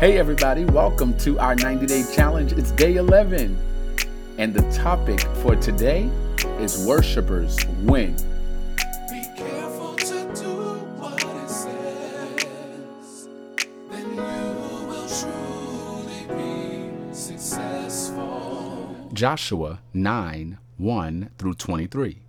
Hey, everybody, welcome to our 90 day challenge. It's day 11, and the topic for today is Worshippers Win. Be careful to do what it says. Then you will truly be successful. Joshua 9 1 through 23.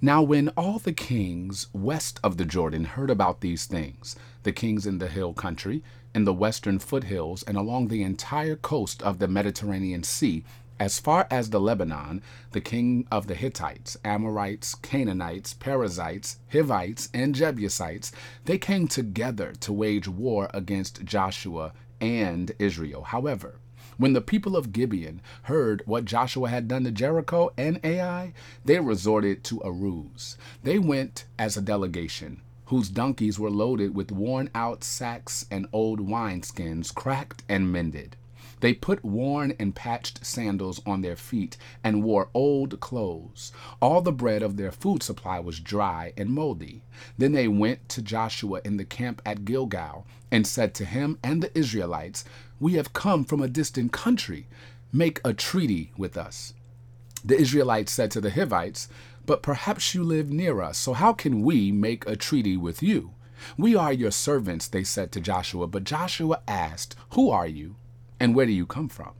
Now, when all the kings west of the Jordan heard about these things, the kings in the hill country, in the western foothills, and along the entire coast of the Mediterranean Sea, as far as the Lebanon, the king of the Hittites, Amorites, Canaanites, Perizzites, Hivites, and Jebusites, they came together to wage war against Joshua and Israel. However, when the people of Gibeon heard what Joshua had done to Jericho and Ai, they resorted to a ruse. They went as a delegation, whose donkeys were loaded with worn out sacks and old wineskins, cracked and mended. They put worn and patched sandals on their feet and wore old clothes. All the bread of their food supply was dry and moldy. Then they went to Joshua in the camp at Gilgal and said to him and the Israelites, We have come from a distant country. Make a treaty with us. The Israelites said to the Hivites, But perhaps you live near us, so how can we make a treaty with you? We are your servants, they said to Joshua. But Joshua asked, Who are you? And where do you come from?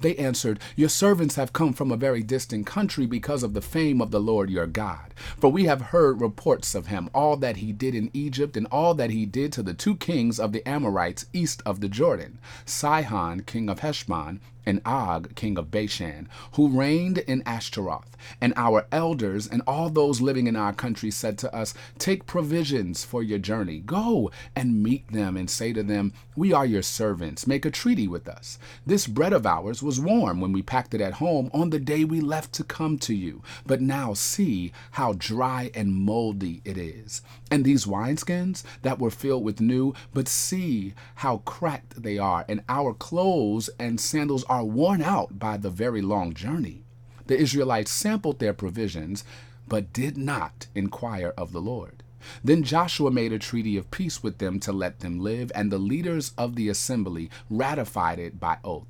They answered, Your servants have come from a very distant country because of the fame of the Lord your God. For we have heard reports of him, all that he did in Egypt, and all that he did to the two kings of the Amorites east of the Jordan Sihon, king of Heshbon, and Og, king of Bashan, who reigned in Ashtaroth. And our elders and all those living in our country said to us, Take provisions for your journey. Go and meet them and say to them, We are your servants. Make a treaty with us. This bread of ours was warm when we packed it at home on the day we left to come to you. But now see how dry and moldy it is. And these wineskins that were filled with new, but see how cracked they are, and our clothes and sandals are worn out by the very long journey. The Israelites sampled their provisions, but did not inquire of the Lord. Then Joshua made a treaty of peace with them to let them live, and the leaders of the assembly ratified it by oath.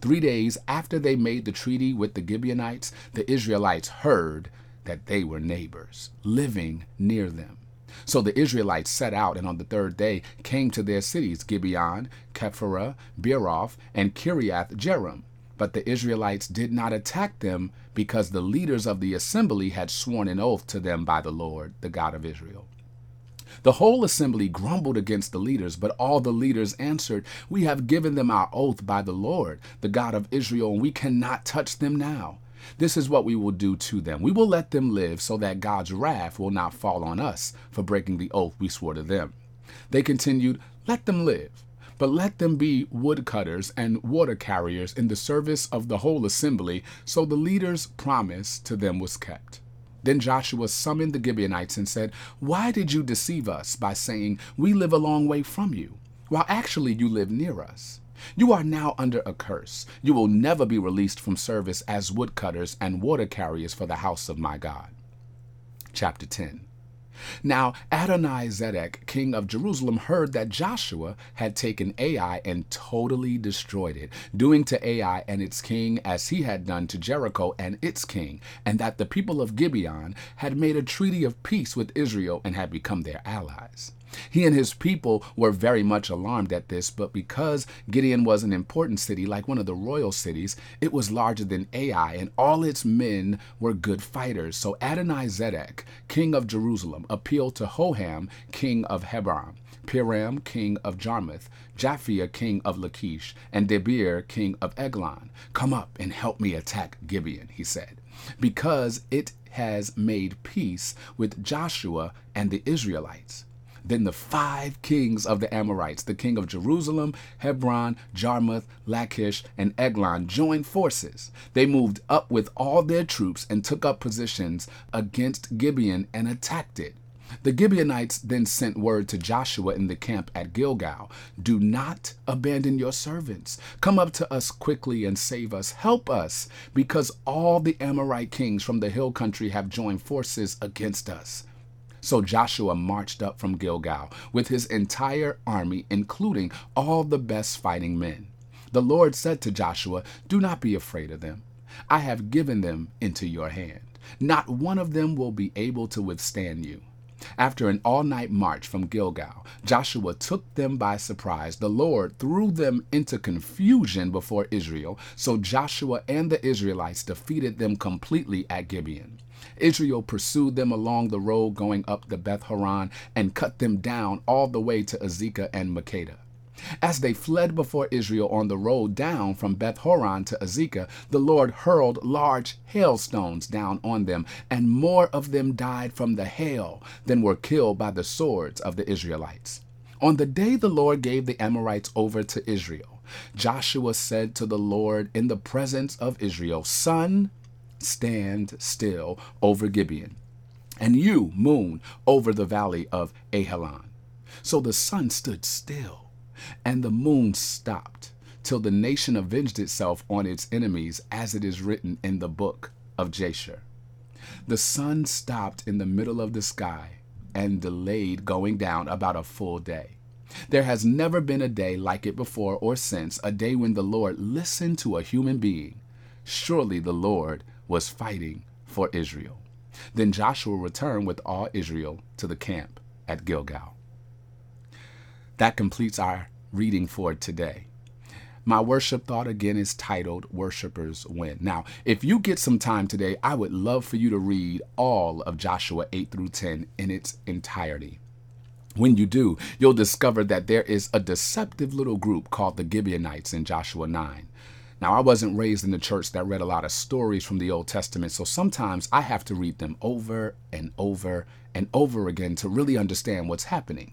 Three days after they made the treaty with the Gibeonites, the Israelites heard that they were neighbors, living near them. So the Israelites set out, and on the third day came to their cities Gibeon, Kephirah, Beeroth, and Kiriath Jearim. But the Israelites did not attack them because the leaders of the assembly had sworn an oath to them by the Lord, the God of Israel. The whole assembly grumbled against the leaders, but all the leaders answered, We have given them our oath by the Lord, the God of Israel, and we cannot touch them now. This is what we will do to them. We will let them live so that God's wrath will not fall on us for breaking the oath we swore to them. They continued, Let them live, but let them be woodcutters and water carriers in the service of the whole assembly. So the leader's promise to them was kept. Then Joshua summoned the Gibeonites and said, Why did you deceive us by saying, We live a long way from you, while actually you live near us? You are now under a curse. You will never be released from service as woodcutters and water carriers for the house of my God. Chapter 10 Now Adonizedek, king of Jerusalem, heard that Joshua had taken Ai and totally destroyed it, doing to Ai and its king as he had done to Jericho and its king, and that the people of Gibeon had made a treaty of peace with Israel and had become their allies. He and his people were very much alarmed at this, but because Gibeon was an important city, like one of the royal cities, it was larger than Ai, and all its men were good fighters. So Adonizedek, king of Jerusalem, appealed to Hoham, king of Hebron, Piram, king of Jarmuth, Japhia, king of Lachish, and Debir, king of Eglon. Come up and help me attack Gibeon, he said, because it has made peace with Joshua and the Israelites. Then the five kings of the Amorites, the king of Jerusalem, Hebron, Jarmuth, Lachish, and Eglon, joined forces. They moved up with all their troops and took up positions against Gibeon and attacked it. The Gibeonites then sent word to Joshua in the camp at Gilgal Do not abandon your servants. Come up to us quickly and save us. Help us, because all the Amorite kings from the hill country have joined forces against us. So Joshua marched up from Gilgal with his entire army, including all the best fighting men. The Lord said to Joshua, Do not be afraid of them. I have given them into your hand. Not one of them will be able to withstand you. After an all night march from Gilgal, Joshua took them by surprise. The Lord threw them into confusion before Israel, so Joshua and the Israelites defeated them completely at Gibeon. Israel pursued them along the road going up the Beth Horon and cut them down all the way to Azekah and Makkedah. As they fled before Israel on the road down from Beth Horon to Azekah, the Lord hurled large hailstones down on them, and more of them died from the hail than were killed by the swords of the Israelites. On the day the Lord gave the Amorites over to Israel, Joshua said to the Lord in the presence of Israel, Sun, stand still over Gibeon, and you, moon, over the valley of Ajalon. So the sun stood still and the moon stopped till the nation avenged itself on its enemies, as it is written in the book of Jasher. The sun stopped in the middle of the sky and delayed going down about a full day. There has never been a day like it before or since, a day when the Lord listened to a human being. Surely the Lord was fighting for Israel. Then Joshua returned with all Israel to the camp at Gilgal. That completes our reading for today. My worship thought again is titled Worshippers Win. Now, if you get some time today, I would love for you to read all of Joshua 8 through 10 in its entirety. When you do, you'll discover that there is a deceptive little group called the Gibeonites in Joshua 9. Now, I wasn't raised in the church that read a lot of stories from the Old Testament, so sometimes I have to read them over and over and over again to really understand what's happening.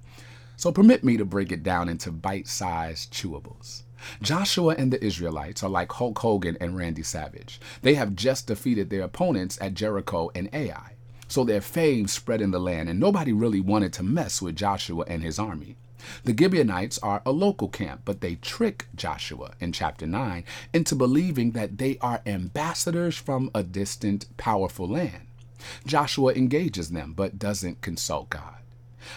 So permit me to break it down into bite sized chewables. Joshua and the Israelites are like Hulk Hogan and Randy Savage. They have just defeated their opponents at Jericho and Ai. So their fame spread in the land, and nobody really wanted to mess with Joshua and his army. The Gibeonites are a local camp, but they trick Joshua in chapter 9 into believing that they are ambassadors from a distant, powerful land. Joshua engages them, but doesn't consult God.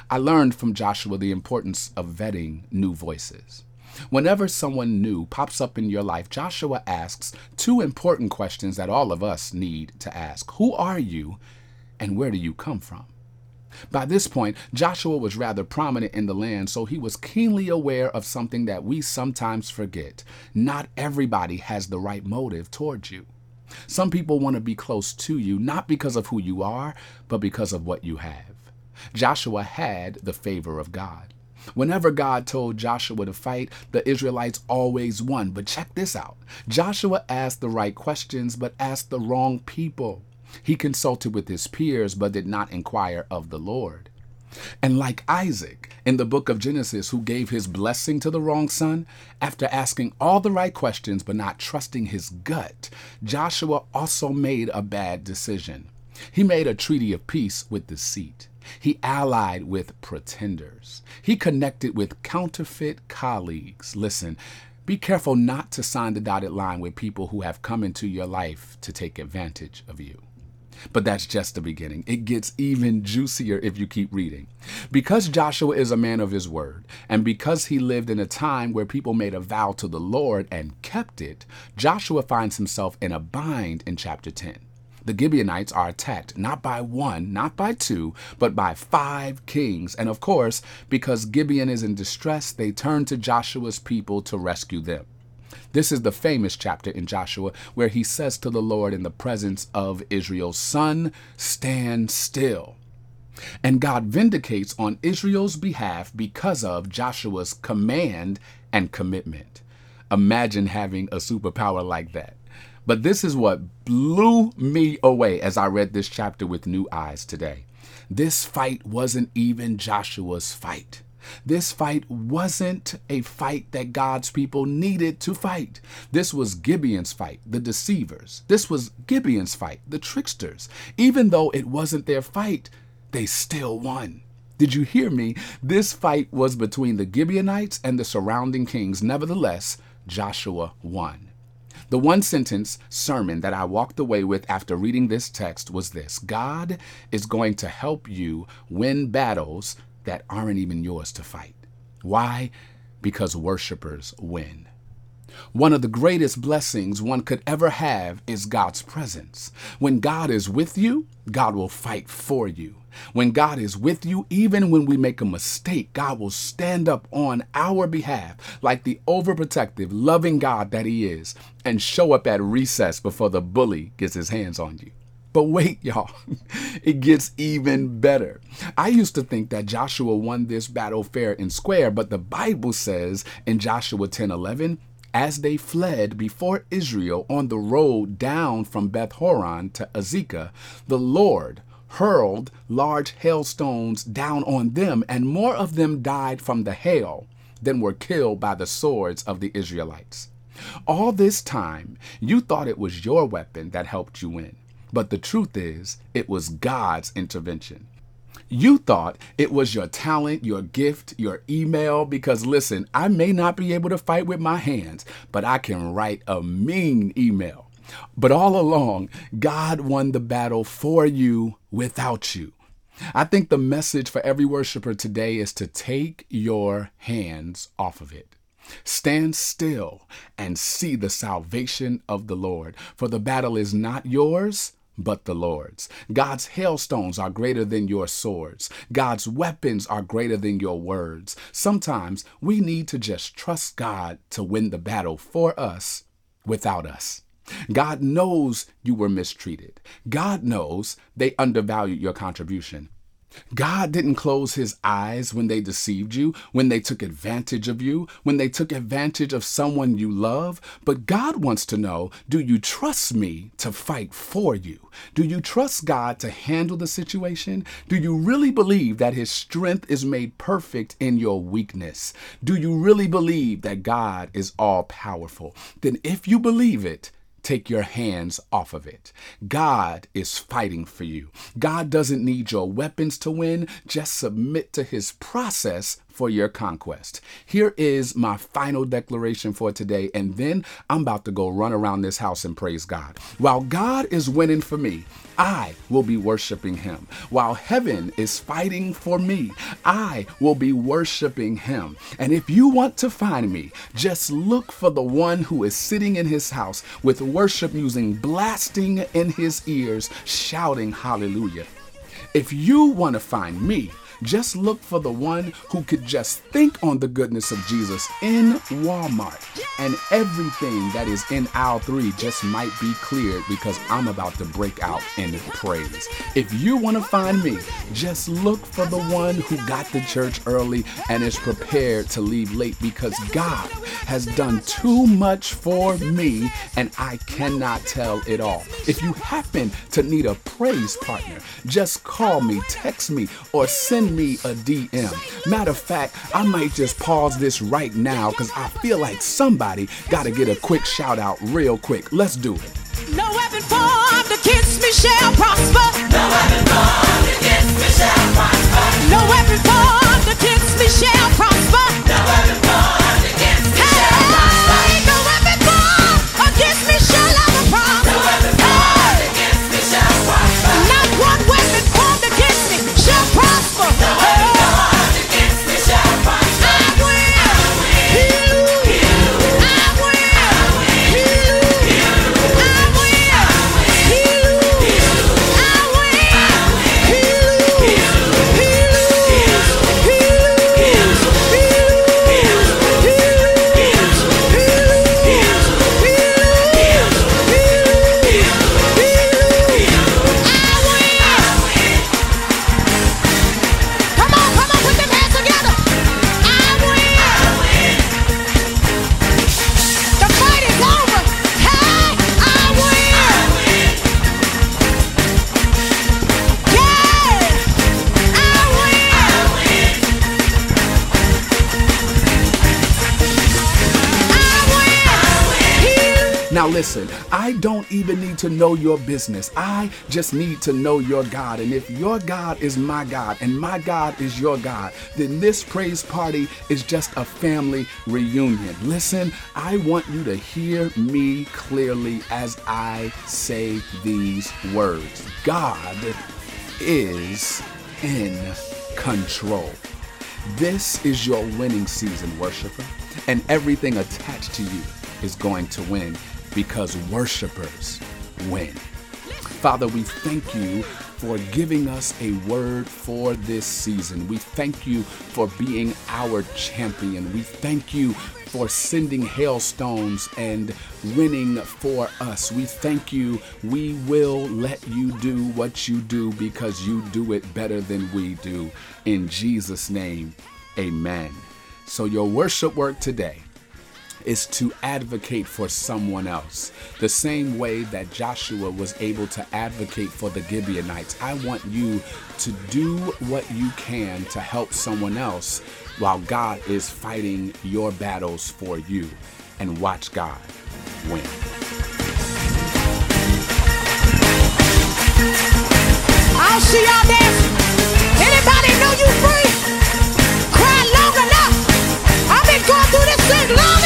I learned from Joshua the importance of vetting new voices. Whenever someone new pops up in your life, Joshua asks two important questions that all of us need to ask Who are you, and where do you come from? By this point, Joshua was rather prominent in the land, so he was keenly aware of something that we sometimes forget. Not everybody has the right motive towards you. Some people want to be close to you, not because of who you are, but because of what you have. Joshua had the favor of God. Whenever God told Joshua to fight, the Israelites always won. But check this out Joshua asked the right questions, but asked the wrong people. He consulted with his peers, but did not inquire of the Lord. And like Isaac in the book of Genesis, who gave his blessing to the wrong son, after asking all the right questions but not trusting his gut, Joshua also made a bad decision. He made a treaty of peace with deceit. He allied with pretenders. He connected with counterfeit colleagues. Listen, be careful not to sign the dotted line with people who have come into your life to take advantage of you. But that's just the beginning. It gets even juicier if you keep reading. Because Joshua is a man of his word, and because he lived in a time where people made a vow to the Lord and kept it, Joshua finds himself in a bind in chapter 10 the Gibeonites are attacked not by one, not by two, but by five kings. And of course, because Gibeon is in distress, they turn to Joshua's people to rescue them. This is the famous chapter in Joshua where he says to the Lord in the presence of Israel's sun, Stand still. And God vindicates on Israel's behalf because of Joshua's command and commitment. Imagine having a superpower like that. But this is what blew me away as I read this chapter with new eyes today. This fight wasn't even Joshua's fight. This fight wasn't a fight that God's people needed to fight. This was Gibeon's fight, the deceivers. This was Gibeon's fight, the tricksters. Even though it wasn't their fight, they still won. Did you hear me? This fight was between the Gibeonites and the surrounding kings. Nevertheless, Joshua won. The one sentence sermon that I walked away with after reading this text was this God is going to help you win battles that aren't even yours to fight. Why? Because worshipers win. One of the greatest blessings one could ever have is God's presence. When God is with you, God will fight for you. When God is with you, even when we make a mistake, God will stand up on our behalf like the overprotective, loving God that He is and show up at recess before the bully gets his hands on you. But wait, y'all, it gets even better. I used to think that Joshua won this battle fair and square, but the Bible says in Joshua 10 11, as they fled before Israel on the road down from Beth Horon to Azekah, the Lord hurled large hailstones down on them, and more of them died from the hail than were killed by the swords of the Israelites. All this time, you thought it was your weapon that helped you win. But the truth is, it was God's intervention. You thought it was your talent, your gift, your email, because listen, I may not be able to fight with my hands, but I can write a mean email. But all along, God won the battle for you without you. I think the message for every worshiper today is to take your hands off of it. Stand still and see the salvation of the Lord, for the battle is not yours, but the Lord's. God's hailstones are greater than your swords. God's weapons are greater than your words. Sometimes we need to just trust God to win the battle for us without us. God knows you were mistreated. God knows they undervalued your contribution. God didn't close his eyes when they deceived you, when they took advantage of you, when they took advantage of someone you love. But God wants to know do you trust me to fight for you? Do you trust God to handle the situation? Do you really believe that his strength is made perfect in your weakness? Do you really believe that God is all powerful? Then, if you believe it, take your hands off of it. God is fighting for you. God doesn't need your weapons to win. Just submit to his process for your conquest. Here is my final declaration for today, and then I'm about to go run around this house and praise God. While God is winning for me, I will be worshiping him. While heaven is fighting for me, I will be worshiping him. And if you want to find me, just look for the one who is sitting in his house with worship music blasting in his ears, shouting hallelujah. If you want to find me, just look for the one who could just think on the goodness of Jesus in Walmart. And everything that is in aisle three just might be cleared because I'm about to break out in praise. If you want to find me, just look for the one who got to church early and is prepared to leave late because God has done too much for me and I cannot tell it all. If you happen to need a praise partner, just call me, text me, or send me a DM. Matter of fact, I might just pause this right now because I feel like somebody got to get a quick shout out real quick. Let's do it. No weapon formed against me shall prosper. I don't even need to know your business. I just need to know your God. And if your God is my God and my God is your God, then this praise party is just a family reunion. Listen, I want you to hear me clearly as I say these words God is in control. This is your winning season, worshiper, and everything attached to you is going to win because worshipers win. Father, we thank you for giving us a word for this season. We thank you for being our champion. We thank you for sending hailstones and winning for us. We thank you. We will let you do what you do because you do it better than we do. In Jesus' name, amen. So, your worship work today is to advocate for someone else. The same way that Joshua was able to advocate for the Gibeonites. I want you to do what you can to help someone else while God is fighting your battles for you. And watch God win. I'll see y'all dancing. Anybody know you free? Cry long enough. I've been going through this thing long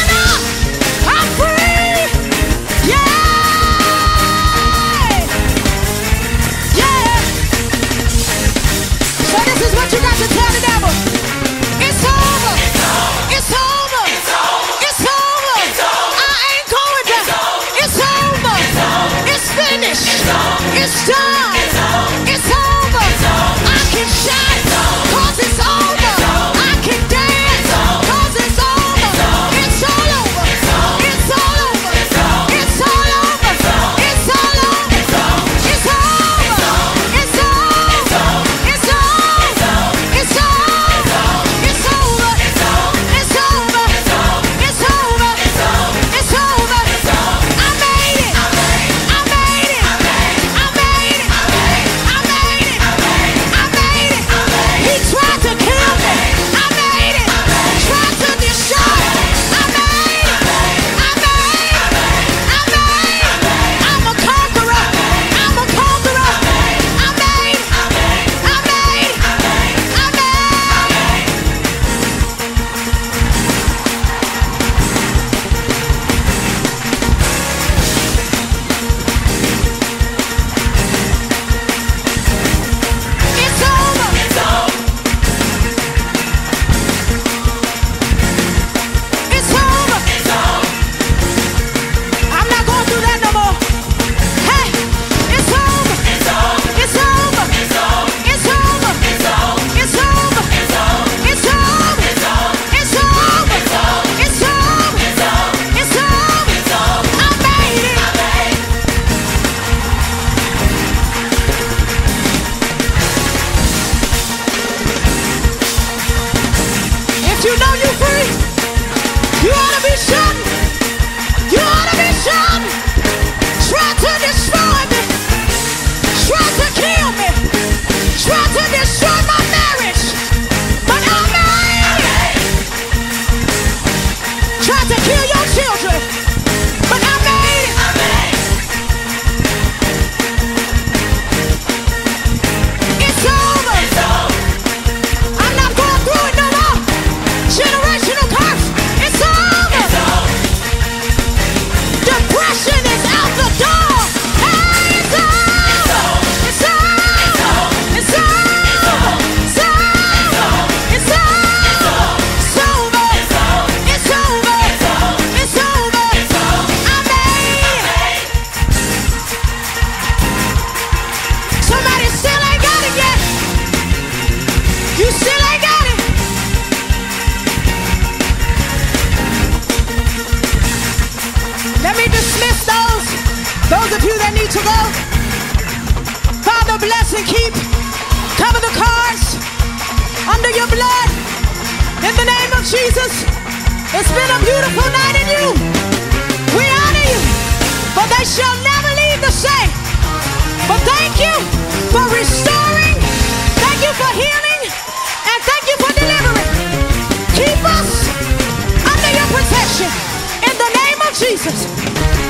Jesus.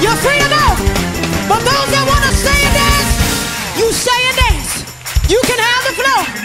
You're free to go. But those that want to stay and dance, you stay and dance. You can have the floor.